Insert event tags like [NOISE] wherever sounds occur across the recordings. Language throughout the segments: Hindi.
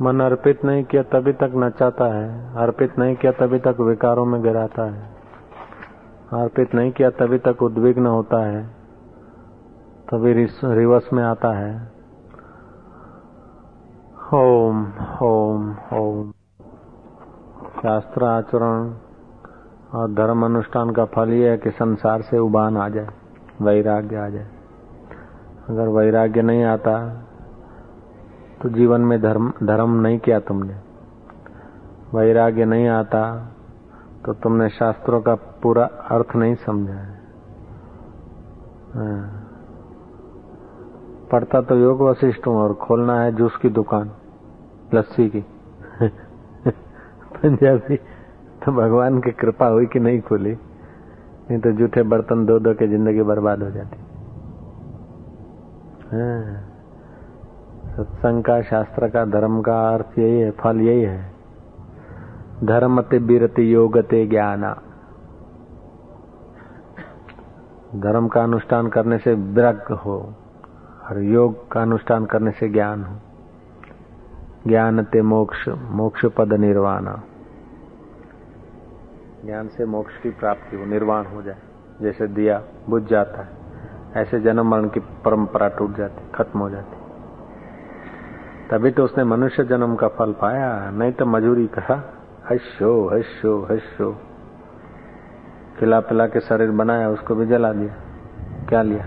मन अर्पित नहीं किया तभी तक नचाता है। अर्पित नहीं किया तभी तक विकारों में गिराता है। अर्पित नहीं किया तभी तक उद्विग्न होता है। तभी रिवर्स में आता है। ओम ओम ओम। शास्त्र आचरण और धर्म अनुष्ठान का फल ये है कि संसार से उबान आ जाए, वैराग्य आ जाए। अगर वैराग्य नहीं आता तो जीवन में धर्म धर्म नहीं किया तुमने। वैराग्य नहीं आता तो तुमने शास्त्रों का पूरा अर्थ नहीं समझा है। हाँ। पढ़ता तो योग वशिष्ठ हूँ और खोलना है जूस की दुकान, लस्सी की। [LAUGHS] पंजाबी तो भगवान की कृपा हुई कि नहीं खुली, नहीं तो जूठे बर्तन दो दो के ज़िंदगी बर्बाद हो जाती। हाँ। सत्संग का, शास्त्र का, धर्म का अर्थ यही है, फल यही है। धर्मते बीरते योगते ज्ञाना। धर्म का अनुष्ठान करने से विरग हो, और योग का अनुष्ठान करने से ज्ञान हो। ज्ञान ते मोक्ष मोक्ष पद निर्वाणा। ज्ञान से मोक्ष की प्राप्ति हो, निर्वाण हो जाए, जैसे दिया बुझ जाता है। ऐसे जन्म मरण की परंपरा टूट जाती, खत्म हो जाती। तभी तो उसने मनुष्य जन्म का फल पाया, नहीं तो मजूरी कहा हशो हशो हशो खिला पिला के शरीर बनाया, उसको भी जला दिया। क्या लिया?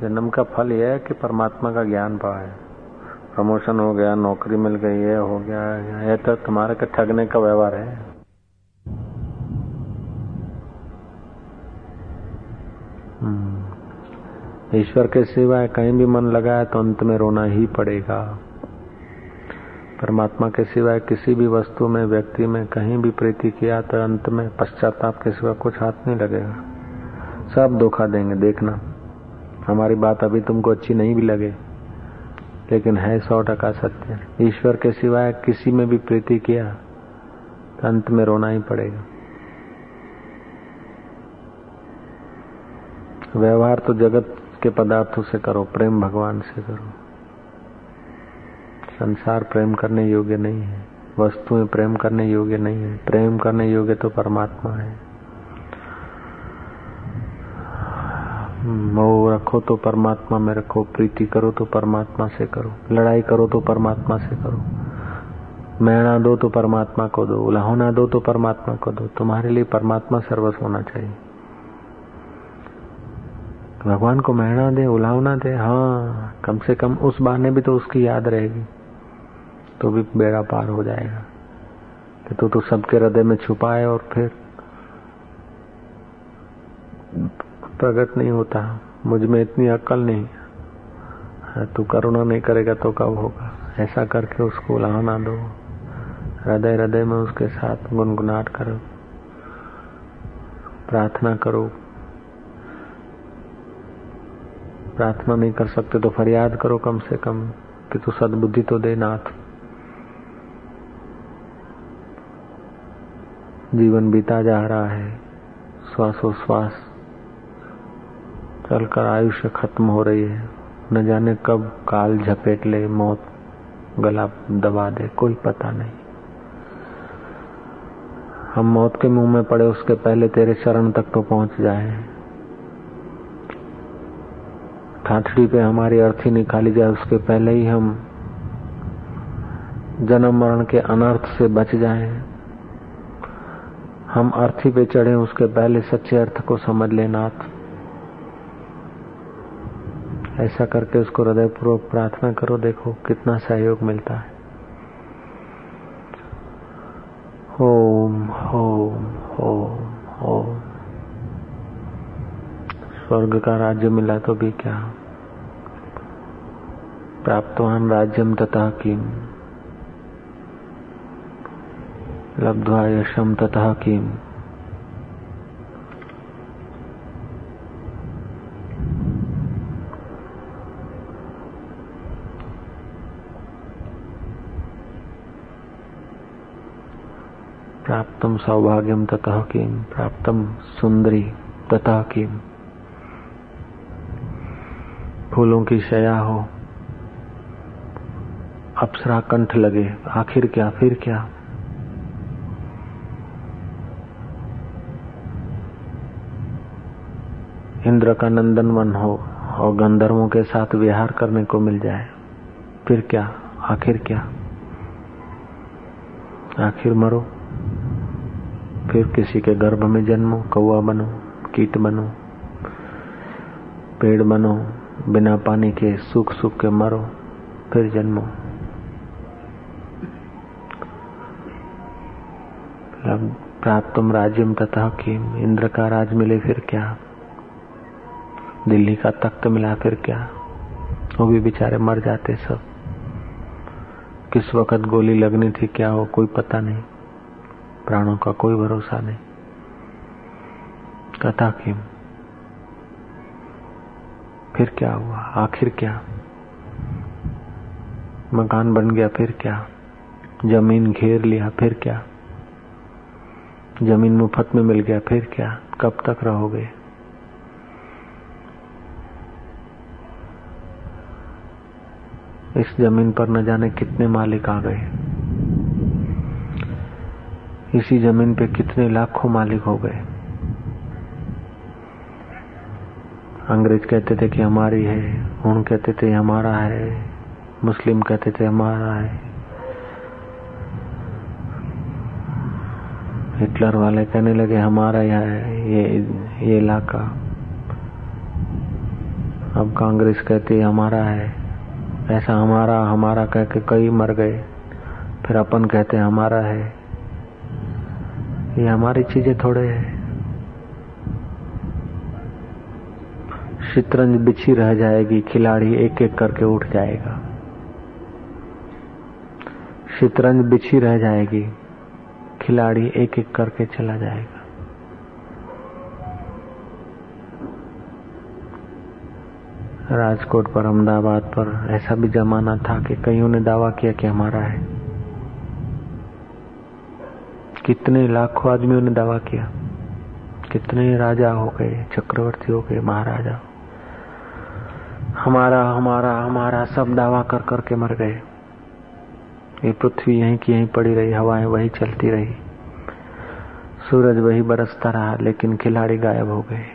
जन्म का फल यह है कि परमात्मा का ज्ञान पाया। प्रमोशन हो गया, नौकरी मिल गई है हो गया यह तो तुम्हारे का ठगने का व्यवहार है। ईश्वर के सिवाय कहीं भी मन लगाया तो अंत में रोना ही पड़ेगा। परमात्मा के सिवाय किसी भी वस्तु में, व्यक्ति में कहीं भी प्रीति किया तो अंत में पश्चाताप के सिवा कुछ हाथ नहीं लगेगा। सब धोखा देंगे, देखना। हमारी बात अभी तुमको अच्छी नहीं भी लगे, लेकिन है सौ टका सत्य। ईश्वर के सिवाय किसी में भी प्रीति किया तो अंत में रोना ही पड़ेगा। व्यवहार तो जगत के पदार्थों से करो, प्रेम भगवान से करो। संसार प्रेम करने योग्य नहीं है। वस्तुएँ प्रेम करने योग्य नहीं है। प्रेम करने योग्य तो परमात्मा है। मोह रखो तो परमात्मा में रखो प्रीति करो तो परमात्मा से करो। लड़ाई करो तो परमात्मा से करो। मैणा दो तो परमात्मा को दो उलाहोना दो तो परमात्मा को दो। तुम्हारे लिए परमात्मा सर्वस्व होना चाहिए। भगवान को महना दे, उलावना दे हाँ कम से कम उस बहाने भी तो उसकी याद रहेगी। तो भी बेड़ा पार हो जाएगा। कि तू तो सबके हृदय में छुपाए और फिर प्रगट नहीं होता। मुझमें इतनी अक्ल नहीं तू करुणा नहीं करेगा तो कब होगा? ऐसा करके उसको उलाहना दो। हृदय हृदय में उसके साथ गुनगुनाट करो। प्रार्थना करो। प्रार्थना नहीं कर सकते तो फरियाद करो कम से कम, कि तू सदबुद्धि तो दे नाथ। जीवन बीता जा रहा है, श्वासोश्वास चलकर आयुष्य खत्म हो रही है। न जाने कब काल झपेट ले, मौत गला दबा दे, कोई पता नहीं। हम मौत के मुँह में पड़े उसके पहले तेरे शरण तक तो पहुँच जाए। ठाठड़ी पे हमारी अर्थी निकाली जाए, उसके पहले ही हम जन्म मरण के अनर्थ से बच जाएँ। हम अर्थी पे चढ़े, उसके पहले सच्चे अर्थ को समझ लेनाथ ऐसा करके उसको हृदय पूर्वक प्रार्थना करो, देखो कितना सहयोग मिलता है। ओम ओम ओम ओम स्वर्ग का राज्य मिला तो भी क्या? प्राप्तवान राज्यम तथा किम? लब्ध्वा यशम तथा किम? प्राप्तम सौभाग्यम तथा किम? प्राप्तम सुंदरी तथा किम? फूलों की शया हो। अप्सरा कंठ लगे। आखिर क्या, फिर क्या? इंद्र का नंदन वन हो, और गंधर्वों के साथ विहार करने को मिल जाए। फिर क्या? आखिर क्या? आखिर मरो। फिर किसी के गर्भ में जन्मो कौआ बनो, कीट बनो, पेड़ बनो बिना पानी के सुख सुख के मरो, फिर जन्मो। प्राप्त तुम राज्यम तथा कि इंद्र का राज मिले फिर क्या? दिल्ली का तख्त मिला फिर क्या? वो भी बेचारे मर जाते सब। किस वक्त गोली लगनी थी क्या हो कोई पता नहीं। प्राणों का कोई भरोसा नहीं। कथा किम। फिर क्या हुआ? आखिर क्या? मकान बन गया, फिर क्या? ज़मीन घेर लिया, फिर क्या? ज़मीन मुफ़्त में मिल गया, फिर क्या? कब तक रहोगे? इस ज़मीन पर न जाने कितने मालिक आ गए। इसी ज़मीन पे कितने लाखों मालिक हो गए। अंग्रेज़ कहते थे कि हमारी है हूँ कहते थे हमारा है, मुस्लिम कहते थे हमारा है। हिटलर वाले कहने लगे, हमारा यह है, ये ये इलाका। अब कांग्रेस कहती है, हमारा है। ऐसा हमारा हमारा कह के कई मर गए। फिर अपन कहते हमारा है। ये हमारी चीज़ें थोड़े है। शतरंज बिछी रह जाएगी, खिलाड़ी एक एक करके उठ जाएगा। शतरंज बिछी रह जाएगी, खिलाड़ी एक एक करके चला जाएगा। राजकोट पर, अहमदाबाद पर ऐसा भी जमाना था कि कईयों ने दावा किया कि हमारा है। कितने लाखों आदमियों ने दावा किया। कितने राजा हो गए, चक्रवर्ती हो गए, महाराजा। हमारा हमारा हमारा, सब दावा कर कर के मर गए। ये पृथ्वी यहीं की यहीं पड़ी रही, हवाएँ वही चलती रही। सूरज वही बरसता रहा, लेकिन खिलाड़ी गायब हो गए।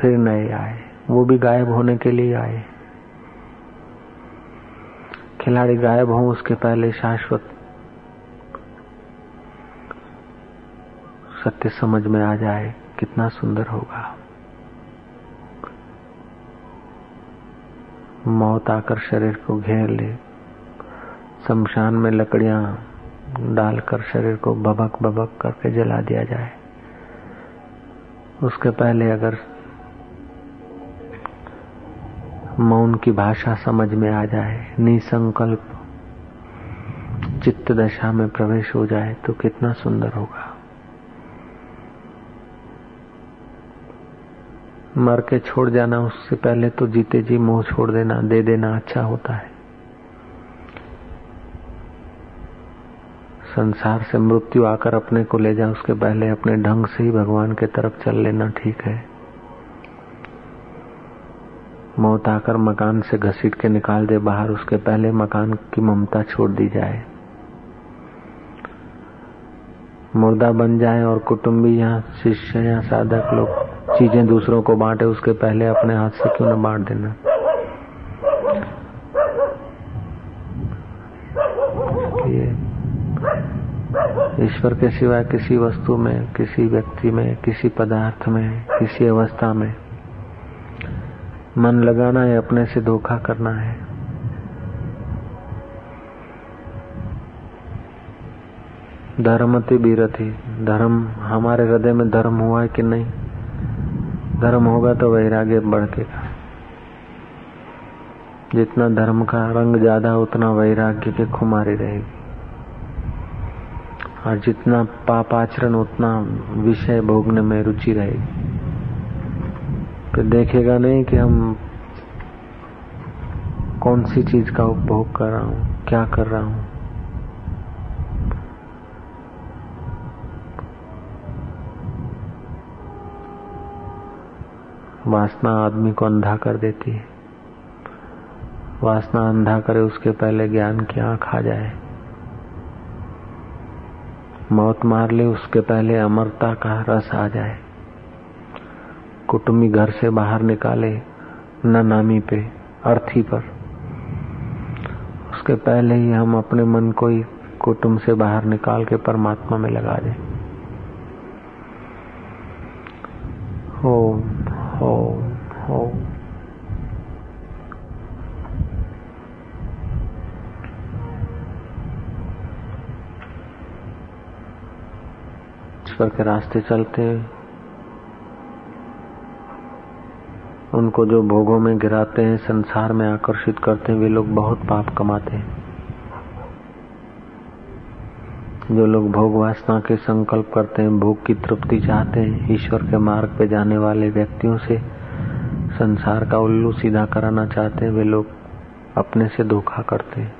फिर नए आए, वो भी गायब होने के लिए आए। खिलाड़ी गायब हो, उसके पहले शाश्वत सत्य समझ में आ जाए, कितना सुंदर होगा। मौत आकर शरीर को घेर ले। शमशान में लकड़ियाँ डालकर शरीर को बबक बबक करके जला दिया जाए। उसके पहले अगर मौन की भाषा समझ में आ जाए, निसंकल्प चित्त दशा में प्रवेश हो जाए तो कितना सुंदर होगा। मर के छोड़ जाना, उससे पहले तो जीते जी, मोह छोड़ देना, दे देना अच्छा होता है। संसार से मृत्यु आकर अपने को ले जाए उसके पहले अपने ढंग से ही भगवान के तरफ़ चल लेना ठीक है। मौत आकर मकान से घसीट के निकाल दे, बाहर उसके पहले मकान की ममता छोड़ दी जाए। मुर्दा बन जाए और कुटुंबी या शिष्य या साधक लोग चीज़ें दूसरों को बांटे, उसके पहले अपने हाथ से क्यों न बांट देना? ईश्वर के सिवाय किसी वस्तु में, किसी व्यक्ति में, किसी पदार्थ में, किसी अवस्था में मन लगाना है अपने से धोखा करना है। धर्मति बीरथी। धर्म, हमारे हृदय में धर्म हुआ है कि नहीं? धर्म होगा तो वैराग्य बढ़केगा जितना धर्म का रंग ज़्यादा, उतना वैराग्य की खुमारी रहेगी। और जितना पाप आचरण, उतना विषय भोगने में रुचि रहेगी। फिर देखेगा नहीं कि हम कौन सी चीज़ का उपभोग कर रहा हूँ, क्या कर रहा हूँ। वासना आदमी को अंधा कर देती है। वासना अंधा करे, उसके पहले ज्ञान की आँख आ जाए। मौत मार ले, उसके पहले अमरता का रस आ जाए। कुटुंबी घर से बाहर निकाले, न नामी पे, अर्थी पर। उसके पहले ही हम अपने मन को ही कुटुंब से बाहर निकाल के परमात्मा में लगा दें। ओम ओम ओम ईश्वर के रास्ते चलते उनको जो भोगों में गिराते हैं, संसार में आकर्षित करते हैं, वे लोग बहुत पाप कमाते हैं। जो लोग भोग वासना के संकल्प करते हैं, भोग की तृप्ति चाहते हैं, ईश्वर के मार्ग पे जाने वाले व्यक्तियों से संसार का उल्लू सीधा कराना चाहते हैं, वे लोग अपने से धोखा करते हैं।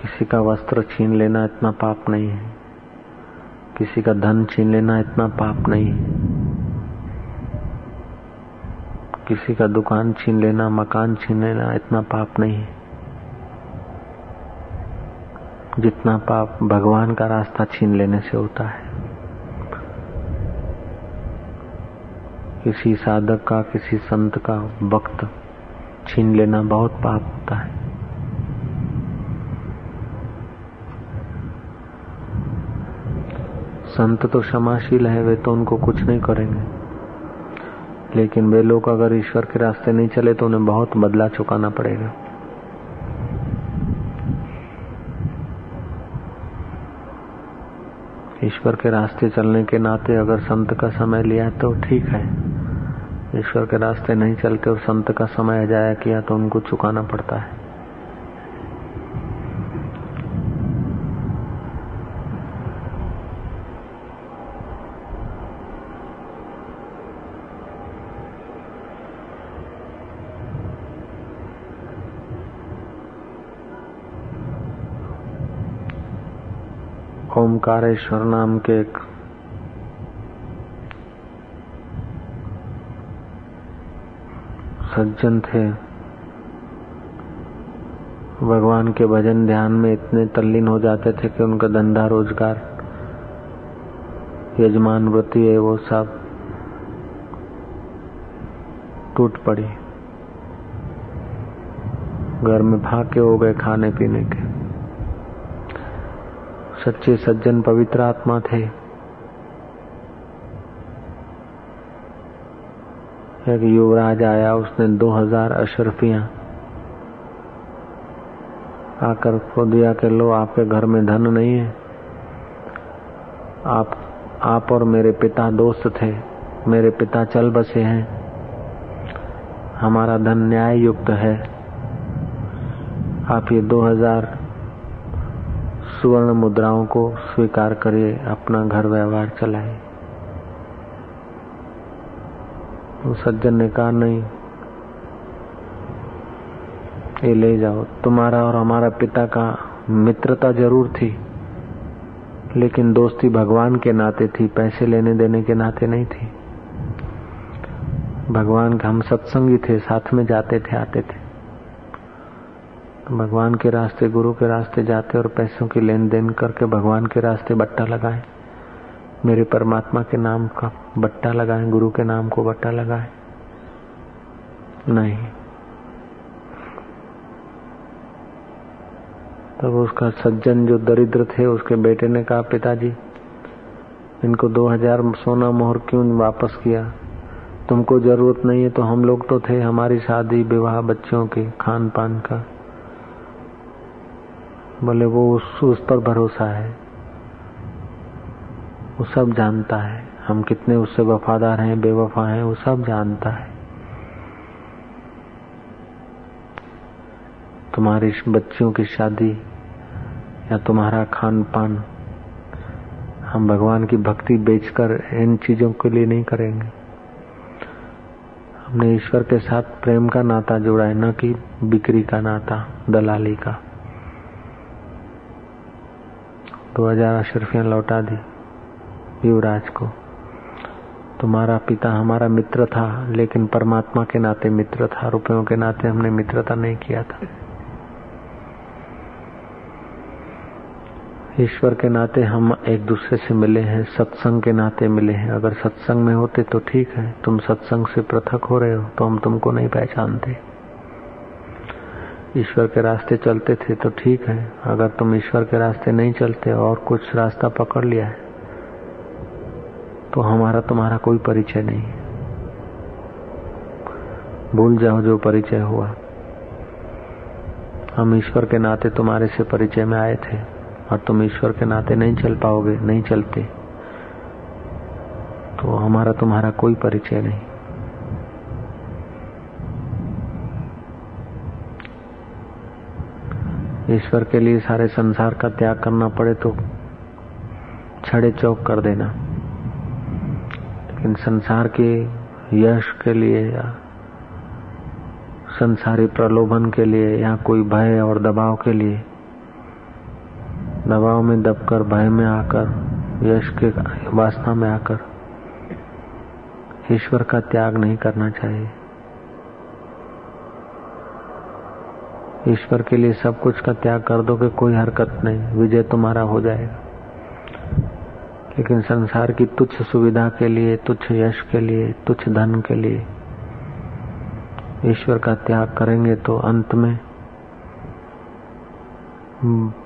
किसी का वस्त्र छीन लेना इतना पाप नहीं है। किसी का धन छीन लेना इतना पाप नहीं है। किसी का दुकान छीन लेना, मकान छीन लेना, इतना पाप नहीं है। जितना पाप भगवान का रास्ता छीन लेने से होता है। किसी साधक का, किसी संत का वक्त छीन लेना बहुत पाप होता है। संत तो क्षमाशील है, वे तो उनको कुछ नहीं करेंगे। लेकिन वे लोग अगर ईश्वर के रास्ते नहीं चले तो उन्हें बहुत बदला चुकाना पड़ेगा। ईश्वर के रास्ते चलने के नाते अगर संत का समय लिया तो ठीक है। ईश्वर के रास्ते नहीं चलते और संत का समय जाया किया तो उनको चुकाना पड़ता है। ओमकारेश्वर नाम के एक सज्जन थे। भगवान के भजन ध्यान में इतने तल्लीन हो जाते थे कि उनका धंधा रोज़गार, यजमान वृत्ति है, वो सब टूट पड़ी। घर में फाके हो गए खाने पीने के। सच्चे सज्जन पवित्र आत्मा थे। एक युवराज आया, उसने दो हज़ार अशरफिया आकर को दिया कि, लो, आपके घर में धन नहीं है। आप आप और मेरे पिता दोस्त थे। मेरे पिता चल बसे हैं। हमारा धन न्याय युक्त है। आप ये दो हज़ार सुवर्ण मुद्राओं को स्वीकार करिए, अपना घर व्यवहार चलाए। तो सज्जन ने कहा, नहीं, ये ले जाओ। तुम्हारा और हमारा पिता का मित्रता ज़रूर थी, लेकिन दोस्ती भगवान के नाते थी, पैसे लेने देने के नाते नहीं थी। भगवान हम सत्संगी थे, साथ में जाते थे, आते थे। भगवान के रास्ते, गुरु के रास्ते जाते और पैसों की लेन देन करके भगवान के रास्ते बट्टा लगाए। मेरे परमात्मा के नाम का बट्टा लगाए, गुरु के नाम को बट्टा लगाए। नहीं। तब उसका सज्जन जो दरिद्र थे, उसके बेटे ने कहा, पिताजी, इनको दो हज़ार सोना मोहर क्यों वापस किया? तुमको ज़रूरत नहीं है तो हम लोग तो थे हमारी शादी, विवाह, बच्चों के खान पान का। बोले वो उस, उस पर भरोसा है। वो सब जानता है। हम कितने उससे वफादार हैं बेवफा हैं वो सब जानता है। तुम्हारी बच्चियों की शादी या तुम्हारा खान पान हम भगवान की भक्ति बेचकर इन चीज़ों के लिए नहीं करेंगे। हमने ईश्वर के साथ प्रेम का नाता जोड़ा है न कि बिक्री का नाता दलाली का। दो हज़ार अशरफियाँ लौटा दी युवराज को। तुम्हारा पिता हमारा मित्र था, लेकिन परमात्मा के नाते मित्र था, रुपयों के नाते हमने मित्रता नहीं किया था। ईश्वर के नाते हम एक दूसरे से मिले हैं, सत्संग के नाते मिले हैं। अगर सत्संग में होते तो ठीक है, तुम सत्संग से पृथक हो रहे हो तो हम तुमको नहीं पहचानते। ईश्वर के रास्ते चलते थे तो ठीक है। अगर तुम ईश्वर के रास्ते नहीं चलते और कुछ रास्ता पकड़ लिया है तो हमारा तुम्हारा कोई परिचय नहीं है। भूल जाओ जो परिचय हुआ। हम ईश्वर के नाते तुम्हारे से परिचय में आए थे और तुम ईश्वर के नाते नहीं चल पाओगे, नहीं चलते। तो हमारा तुम्हारा कोई परिचय नहीं। ईश्वर के लिए सारे संसार का त्याग करना पड़े तो छड़े चौक कर देना। लेकिन संसार के यश के लिए या संसारी प्रलोभन के लिए या कोई भय और दबाव के लिए, दबाव में दबकर, भय में आकर, यश के वासना में आकर ईश्वर का त्याग नहीं करना चाहिए। ईश्वर के लिए सब कुछ का त्याग कर दोगे कोई हरकत नहीं, विजय तुम्हारा हो जाएगा। लेकिन संसार की तुच्छ सुविधा के लिए, तुच्छ यश के लिए, तुच्छ धन के लिए ईश्वर का त्याग करेंगे तो अंत में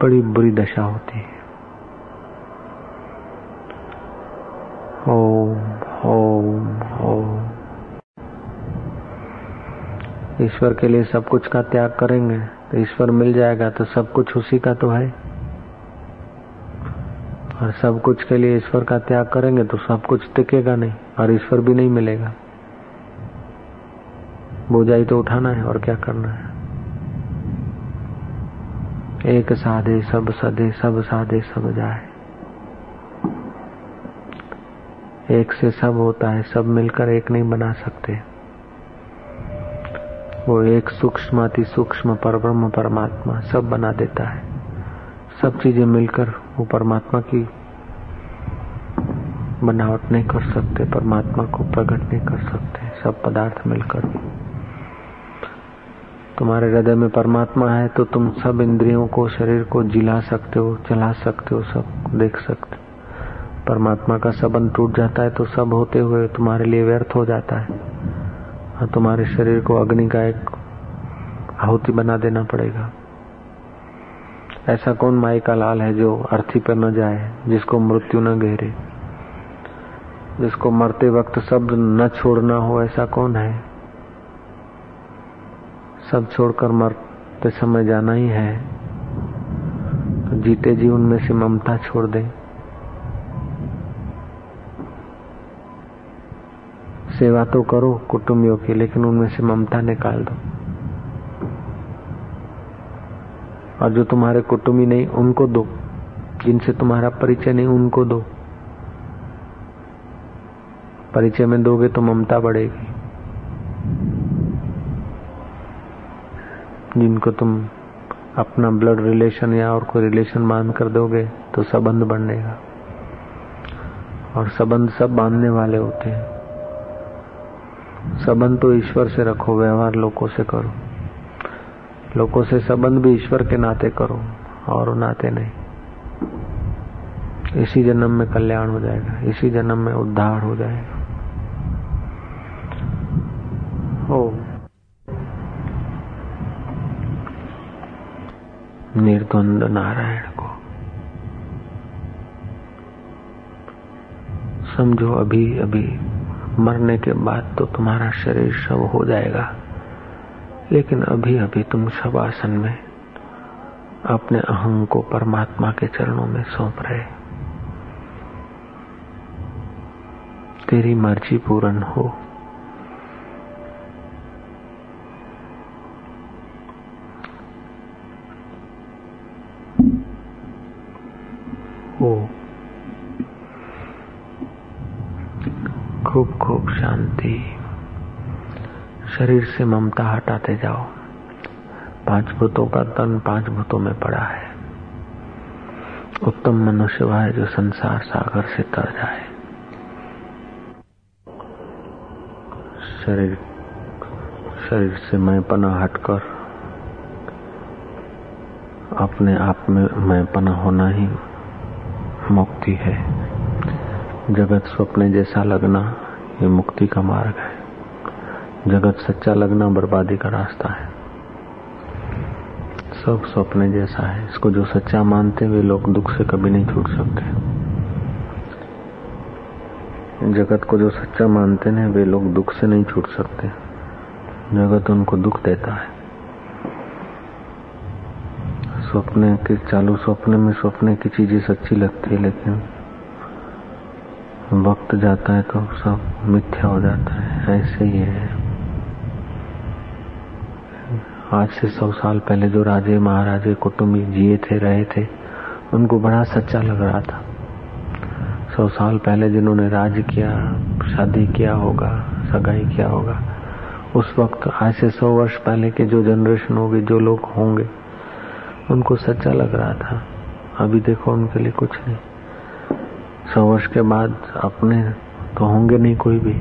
बड़ी बुरी दशा होती है। ओम ओम ओम। ईश्वर के लिए सब कुछ का त्याग करेंगे तो ईश्वर मिल जाएगा तो सब कुछ उसी का तो है। और सब कुछ के लिए ईश्वर का त्याग करेंगे तो सब कुछ टिकेगा नहीं, और ईश्वर भी नहीं मिलेगा। बोझाई तो उठाना है, और क्या करना है? एक साधे सब सदे सब साधे सब जाए। एक से सब होता है, सब मिलकर एक नहीं बना सकते। वो एक सूक्ष्म, अति सूक्ष्म पर ब्रह्म परमात्मा सब बना देता है। सब चीज़ें मिलकर वो परमात्मा की बनावट नहीं कर सकते, परमात्मा को प्रकट नहीं कर सकते, सब पदार्थ मिलकर। तुम्हारे हृदय में परमात्मा है तो तुम सब इंद्रियों को, शरीर को जिला सकते हो, चला सकते हो, सब देख सकते परमात्मा का सबंध टूट जाता है तो सब होते हुए तुम्हारे लिए व्यर्थ हो जाता है। और तुम्हारे शरीर को अग्नि का एक आहुति बना देना पड़ेगा। ऐसा कौन माई का लाल है जो अर्थी पर न जाए, जिसको मृत्यु न घेरे? जिसको मरते वक्त शब्द न छोड़ना हो, ऐसा कौन है? सब छोड़कर मरते समय जाना ही है। तो जीते जी उनमें से ममता छोड़ दें। सेवा तो करो कुटुंबियों की, लेकिन उनमें से ममता निकाल दो। और जो तुम्हारे कुटुंबी नहीं, उनको दो। जिनसे तुम्हारा परिचय नहीं, उनको दो। परिचय में दोगे तो ममता बढ़ेगी। जिनको तुम अपना ब्लड रिलेशन या और कोई रिलेशन बाँध कर दोगे तो संबंध बढ़ेगा और संबंध सब बांधने वाले होते हैं। संबंध तो ईश्वर से रखो, व्यवहार लोगों से करो। लोगों से संबंध भी ईश्वर के नाते करो और नाते नहीं। इसी जन्म में कल्याण हो जाएगा, इसी जन्म में उद्धार हो जाएगा। ओ निर्द्वंद नारायण को समझो अभी अभी। मरने के बाद तो तुम्हारा शरीर शव हो जाएगा। लेकिन अभी अभी तुम आसन में अपने अहंग को परमात्मा के चरणों में सौंप रहे। तेरी मर्ज़ी पूर्ण हो। ओ खूब खूब शांति। शरीर से ममता हटाते जाओ। पाँच भूतों का तन पाँच भूतों में पड़ा है। उत्तम मनुष्य वह है जो संसार सागर से तर जाए। शरीर शरीर से मैं पना हटकर अपने आप में मैं पना होना ही मुक्ति है। जगत स्वप्ने जैसा लगना ये मुक्ति का मार्ग है। जगत सच्चा लगना बर्बादी का रास्ता है। सब सपने जैसा है। इसको जो सच्चा मानते वे लोग दुख से कभी नहीं छूट सकते। जगत को जो सच्चा मानते हैं, वे लोग दुख से नहीं छूट सकते। जगत उनको दुख देता है। सपने के, चालू सपने में सपने की चीज़ें सच्ची लगती है, लेकिन वक्त जाता है तो सब मिथ्या हो जाता है, ऐसे ही है। आज से सौ साल पहले जो राजे महाराजे कुटुंबी जिए थे, रहे थे, उनको बड़ा सच्चा लग रहा था। सौ साल पहले जिन्होंने राज किया, शादी किया होगा, सगाई किया होगा, उस वक्त आज से सौ वर्ष पहले के जो जनरेशन होगी, जो लोग होंगे, उनको सच्चा लग रहा था। अभी देखो उनके लिए कुछ नहीं। सौ वर्ष के बाद अपने तो होंगे नहीं कोई भी।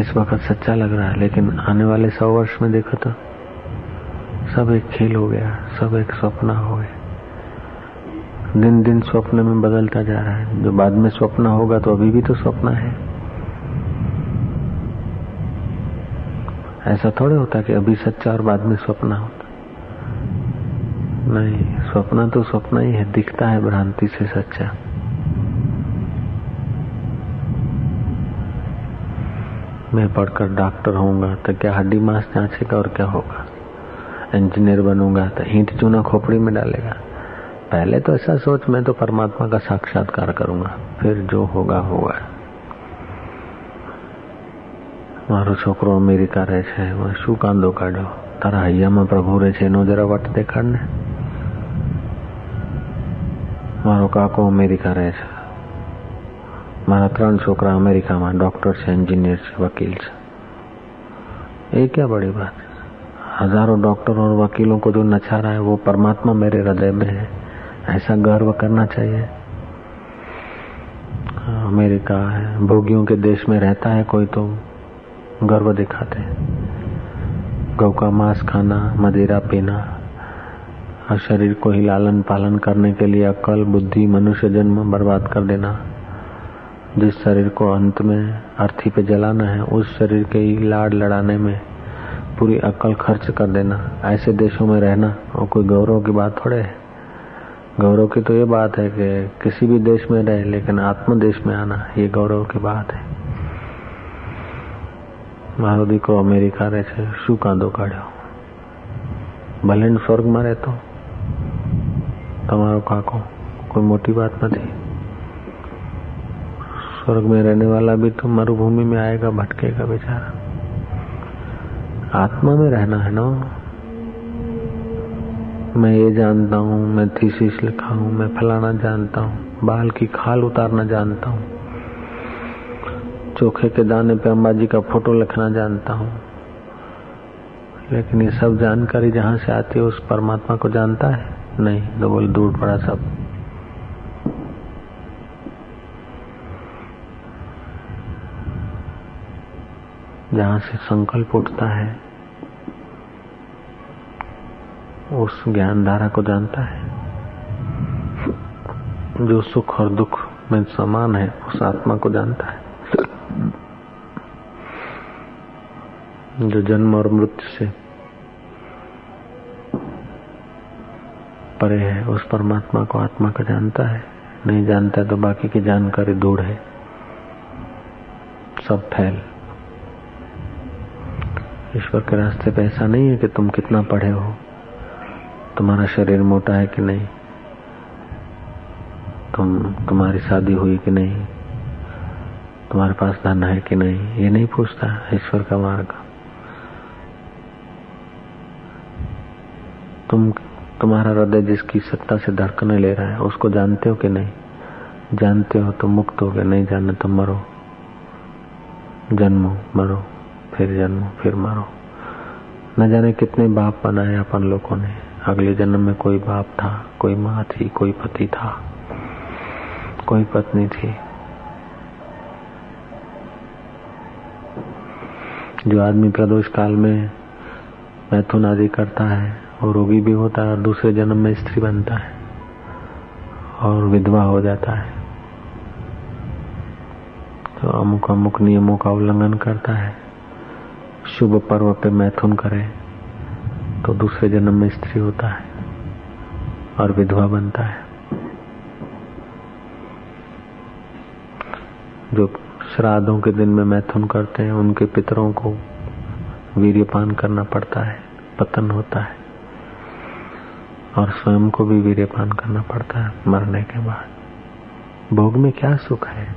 इस वक्त सच्चा लग रहा है, लेकिन आने वाले सौ वर्ष में देखो तो सब एक खेल हो गया, सब एक सपना हो गया। दिन दिन स्वप्न में बदलता जा रहा है। जो बाद में स्वप्न होगा तो अभी भी तो स्वप्न है। ऐसा थोड़े होता कि अभी सच्चा और बाद में स्वप्न होता। नहीं स्वप्न तो स्वप्न ही है दिखता है भ्रांति से सच्चा मैं पढ़कर डॉक्टर होऊंगा तो क्या हड्डी मांस जांचेगा और क्या होगा इंजीनियर बनूंगा तो ईंट चूना खोपड़ी में डालेगा पहले तो ऐसा सोच मैं तो परमात्मा का साक्षात्कार करूंगा फिर जो होगा होगा મારો છોકરો અમેરિકા રહે છે શું કાંદો કાઢ્યો તારા હૈયામાં પ્રભુ રહે છે એનો જરા વટ દેખાડ ને मारो काको अमेरिका रहे मारा મારા ત્રણ अमेरिका में डॉक्टर છે એન્જિનિયર છે વકીલ છે ये क्या बड़ी बात हज़ारों डॉक्टर और वकीलों को जो नचारा है, वो परमात्मा मेरे हृदय में है। ऐसा गर्व करना चाहिए। अमेरिका है, भोगियों के देश में रहता है कोई तो गर्व दिखाते गौ का मांस खाना, मदिरा पीना और शरीर को ही लालन पालन करने के लिए अकल बुद्धि मनुष्य जन्म बर्बाद कर देना जिस शरीर को अंत में अर्थी पे जलाना है उस शरीर के ही लाड़ लड़ाने में पूरी अकल खर्च कर देना ऐसे देशों में रहना और कोई गौरव की बात थोड़े है गौरव की तो ये बात है कि किसी भी देश में रहे लेकिन आत्म देश में आना ये गौरव की बात है મારો દીકરો અમેરિકા રહે છે શું કાંદો કાઢ્યો ભલે સ્વર્ગમાં રહેતો તમારો કાકો कोई मोटी बात नहीं स्वर्ग में रहने वाला भी तो मरुभूमि में आएगा भटकेगा बेचारा आत्मा में रहना है ना मैं ये जानता हूँ मैं थीसिस लिखा हूँ मैं फलाना जानता हूँ बाल की खाल उतारना जानता हूँ चोखे के दाने पे अम्बाजी का फोटो लिखना जानता हूँ लेकिन ये सब जानकारी जहाँ से आती है उस परमात्मा को जानता है नहीं तो बोल दूर पड़ा सब। जहाँ से संकल्प उठता है, उस ज्ञान धारा को जानता है। जो सुख और दुख में समान है, उस आत्मा को जानता है। जो जन्म और मृत्यु से परे है, उस परमात्मा को आत्मा का जानता है, नहीं जानता तो बाकी की जानकारी दूर है। सब फैल। ईश्वर के रास्ते पे ऐसा नहीं है कि तुम कितना पढ़े हो, तुम्हारा शरीर मोटा है कि नहीं, तुम, तुम्हारी शादी हुई कि नहीं, तुम्हारे पास धन है कि नहीं, ये नहीं पूछता ईश्वर का मार्ग। तुम तुम्हारा हृदय जिसकी सत्ता से धड़कने ले रहा है, उसको जानते हो कि नहीं? जानते हो तो मुक्त हो गए, नहीं जानते तो मरो। जन्मो, मरो, फिर जन्मो, फिर मरो। न जाने कितने बाप बनाए अपन लोगों ने। अगले जन्म में कोई बाप था, कोई माँ थी, कोई पति था, कोई पत्नी थी। जो आदमी प्रदोष काल में मैथुन आदि करता है और रोगी भी होता है और दूसरे जन्म में स्त्री बनता है और विधवा हो जाता है। तो अमुक अमुक नियमों का उल्लंघन करता है। शुभ पर्व पे मैथुन करे तो दूसरे जन्म में स्त्री होता है और विधवा बनता है। जो श्राद्धों के दिन में मैथुन करते हैं, उनके पितरों को वीर्यपान करना पड़ता है, पतन होता है। और स्वयं को भी वीर्यपान करना पड़ता है मरने के बाद। भोग में क्या सुख है?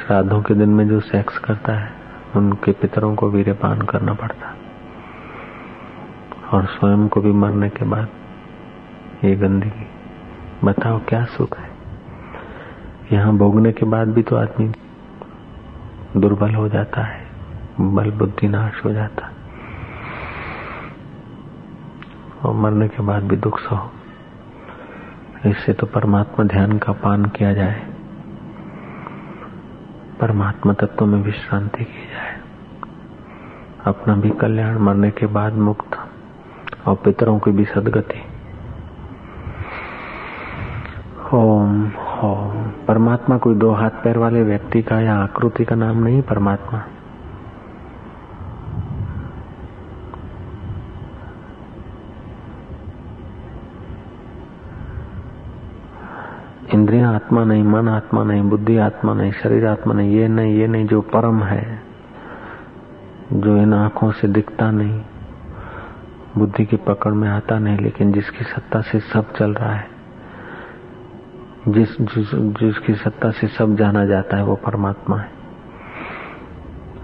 श्राद्धों के दिन में जो सेक्स करता है, उनके पितरों को वीर्यपान करना पड़ता। और स्वयं को भी मरने के बाद, ये गंदगी। बताओ क्या सुख है? यहाँ भोगने के बाद भी तो आदमी दुर्बल हो जाता है, बल बुद्धि नाश हो जाता। है और मरने के बाद भी दुख सहो। इससे तो परमात्मा ध्यान का पान किया जाए। परमात्मा तत्व में विश्रांति की जाए। अपना भी कल्याण मरने के बाद मुक्त और पितरों की भी सदगति। ओम ओम। परमात्मा कोई दो हाथ पैर वाले व्यक्ति का या आकृति का नाम नहीं परमात्मा। इंद्रिया आत्मा नहीं मन आत्मा नहीं बुद्धि आत्मा नहीं शरीर आत्मा नहीं ये नहीं ये नहीं जो परम है जो इन आँखों से दिखता नहीं बुद्धि की पकड़ में आता नहीं लेकिन जिसकी सत्ता से सब चल रहा है जिस, जिस जिसकी सत्ता से सब जाना जाता है वो परमात्मा है।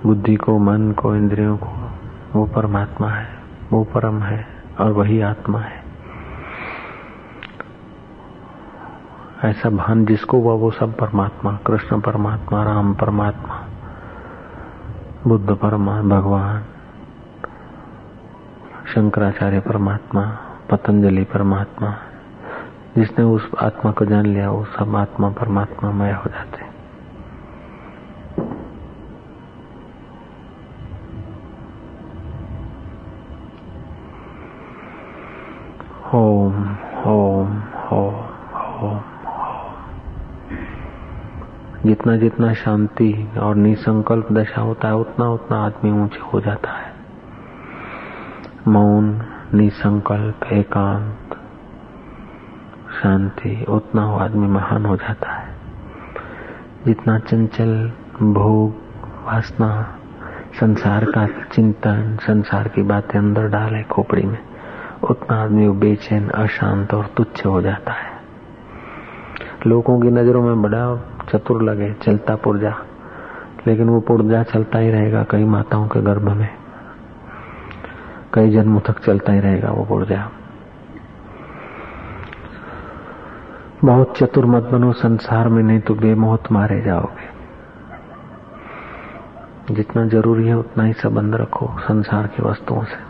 बुद्धि को मन को इंद्रियों को वो परमात्मा है वो परम है और वही आत्मा है। ऐसा भान जिसको हुआ वो सब परमात्मा, कृष्ण परमात्मा, राम परमात्मा, बुद्ध परमात्मा भगवान, शंकराचार्य परमात्मा, पतंजलि परमात्मा, जिसने उस आत्मा को जान लिया, वो सब आत्मा परमात्मा मय हो जाते। जितना जितना शांति और निसंकल्प दशा होता है, उतना उतना आदमी ऊँचे हो जाता है। मौन, निसंकल्प, एकांत, शांति, उतना वो आदमी महान हो जाता है। जितना चंचल, भोग, वासना, संसार का चिंतन, संसार की बातें अंदर डाले खोपड़ी में, उतना आदमी बेचैन, अशांत और तुच्छ हो जाता है। लोगों की नज़रों में बड़ा चतुर लगे, चलता पुर्जा। लेकिन वो पुर्जा चलता ही रहेगा कई माताओं के गर्भ में। कई जन्मों तक चलता ही रहेगा वो पुर्जा। बहुत चतुर मत बनो, संसार में नहीं तो बेमौत मारे जाओगे। जितना ज़रूरी है उतना ही संबंध रखो संसार की वस्तुओं से।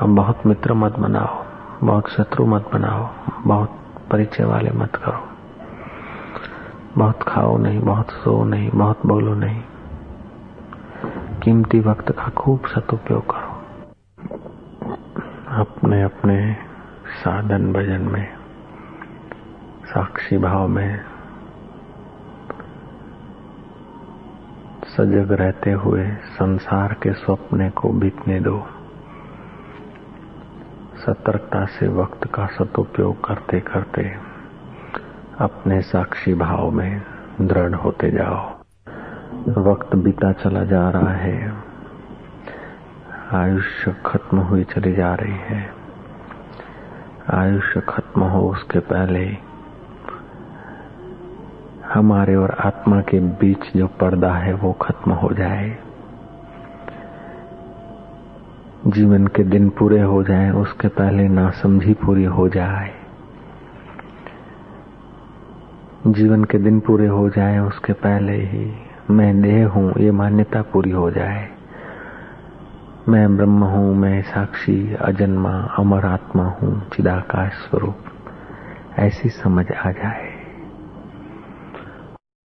हम बहुत मित्र मत बनाओ, बहुत शत्रु मत बनाओ, बहुत परिचय वाले मत करो। बहुत खाओ नहीं, बहुत सो नहीं, बहुत बोलो नहीं। कीमती वक्त का खूब सदुपयोग करो। अपने अपने साधन भजन में, साक्षी भाव में, सजग रहते हुए संसार के स्वप्ने को बीतने दो। सतर्कता से वक्त का सदुपयोग करते करते अपने साक्षी भाव में दृढ़ होते जाओ। वक्त बीता चला जा रहा है। आयुष्य खत्म हुई चली जा रही है। आयुष्य खत्म हो उसके पहले हमारे और आत्मा के बीच जो पर्दा है वो खत्म हो जाए। जीवन के दिन पूरे हो जाए, उसके पहले नासमझी पूरी हो जाए। जीवन के दिन पूरे हो जाए, उसके पहले ही मैं देह हूँ, ये मान्यता पूरी हो जाए। मैं ब्रह्म हूँ, मैं साक्षी, अजन्मा, अमर आत्मा हूँ, चिदाकाश स्वरूप। ऐसी समझ आ जाए।